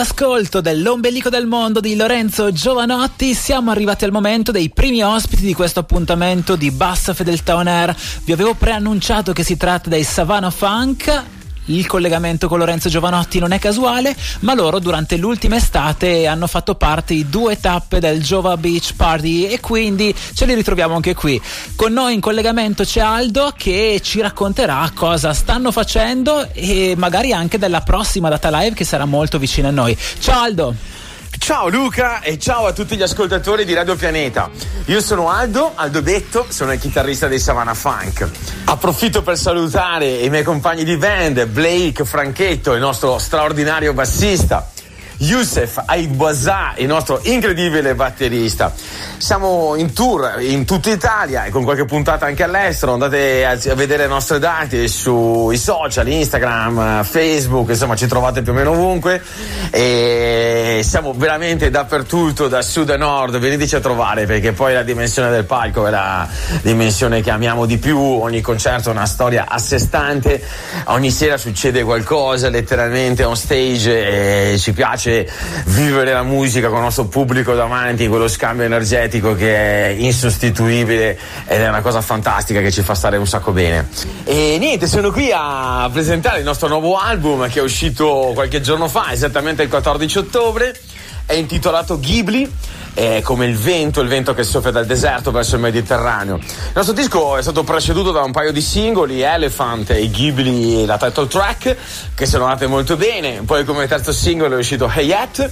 all'ascolto dell'ombelico del mondo di Lorenzo Giovanotti. Siamo arrivati al momento dei primi ospiti di questo appuntamento di Bassa Fedeltà On Air. Vi avevo preannunciato che si tratta dei Savannah Funk il collegamento con Lorenzo Giovanotti non è casuale, ma loro durante l'ultima estate hanno fatto parte di due tappe del Giova Beach Party e quindi ce li ritroviamo anche qui. Con noi in collegamento c'è Aldo che ci racconterà cosa stanno facendo e magari anche della prossima data live che sarà molto vicina a noi. Ciao Aldo! Ciao Luca e ciao a tutti gli ascoltatori di Radio Pianeta. Io sono Aldo, Aldo Detto, sono il chitarrista dei Savannah Funk. Approfitto per salutare i miei compagni di band, Blake Franchetto, il nostro straordinario bassista, Youssef Aibwazà, il nostro incredibile batterista. Siamo in tour in tutta Italia e con qualche puntata anche all'estero. Andate a, vedere le nostre date sui social, Instagram, Facebook, insomma ci trovate più o meno ovunque. E siamo veramente dappertutto, da sud a nord. Veniteci a trovare perché poi la dimensione del palco è la dimensione che amiamo di più. Ogni concerto è una storia a sé stante. Ogni sera succede qualcosa letteralmente on stage e ci piace piace vivere la musica con il nostro pubblico davanti, quello scambio energetico che è insostituibile ed è una cosa fantastica che ci fa stare un sacco bene. E niente, sono qui a presentare il nostro nuovo album che è uscito qualche giorno fa, esattamente il 14 ottobre, è intitolato Ghibli è come il vento, il vento che soffia dal deserto verso il Mediterraneo. Il nostro disco è stato preceduto da un paio di singoli, Elephant e Ghibli, la title track, che sono andate molto bene. Poi come terzo singolo è uscito Hayat.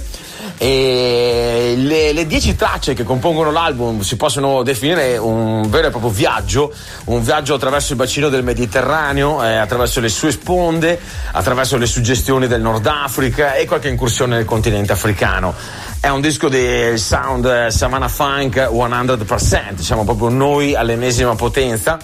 E le, le dieci tracce che compongono l'album si possono definire un vero e proprio viaggio, un viaggio attraverso il bacino del Mediterraneo, eh, attraverso le sue sponde, attraverso le suggestioni del Nord Africa e qualche incursione nel continente africano. È un disco del sound eh, Savannah Funk 100%, siamo proprio noi all'ennesima potenza.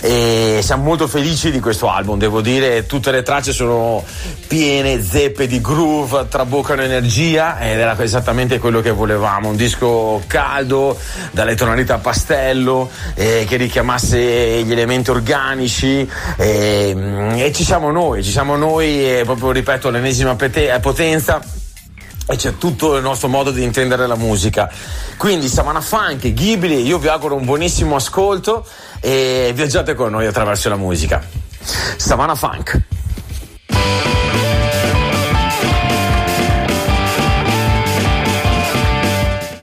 E siamo molto felici di questo album, devo dire, tutte le tracce sono piene zeppe di groove, traboccano energia ed era esattamente quello che volevamo, un disco caldo, dalle tonalità pastello, eh, che richiamasse gli elementi organici eh, e ci siamo noi, ci siamo noi e proprio ripeto l'ennesima potenza e c'è tutto il nostro modo di intendere la musica. Quindi Savannah Funk, Ghibli, io vi auguro un buonissimo ascolto e viaggiate con noi attraverso la musica. Savannah Funk.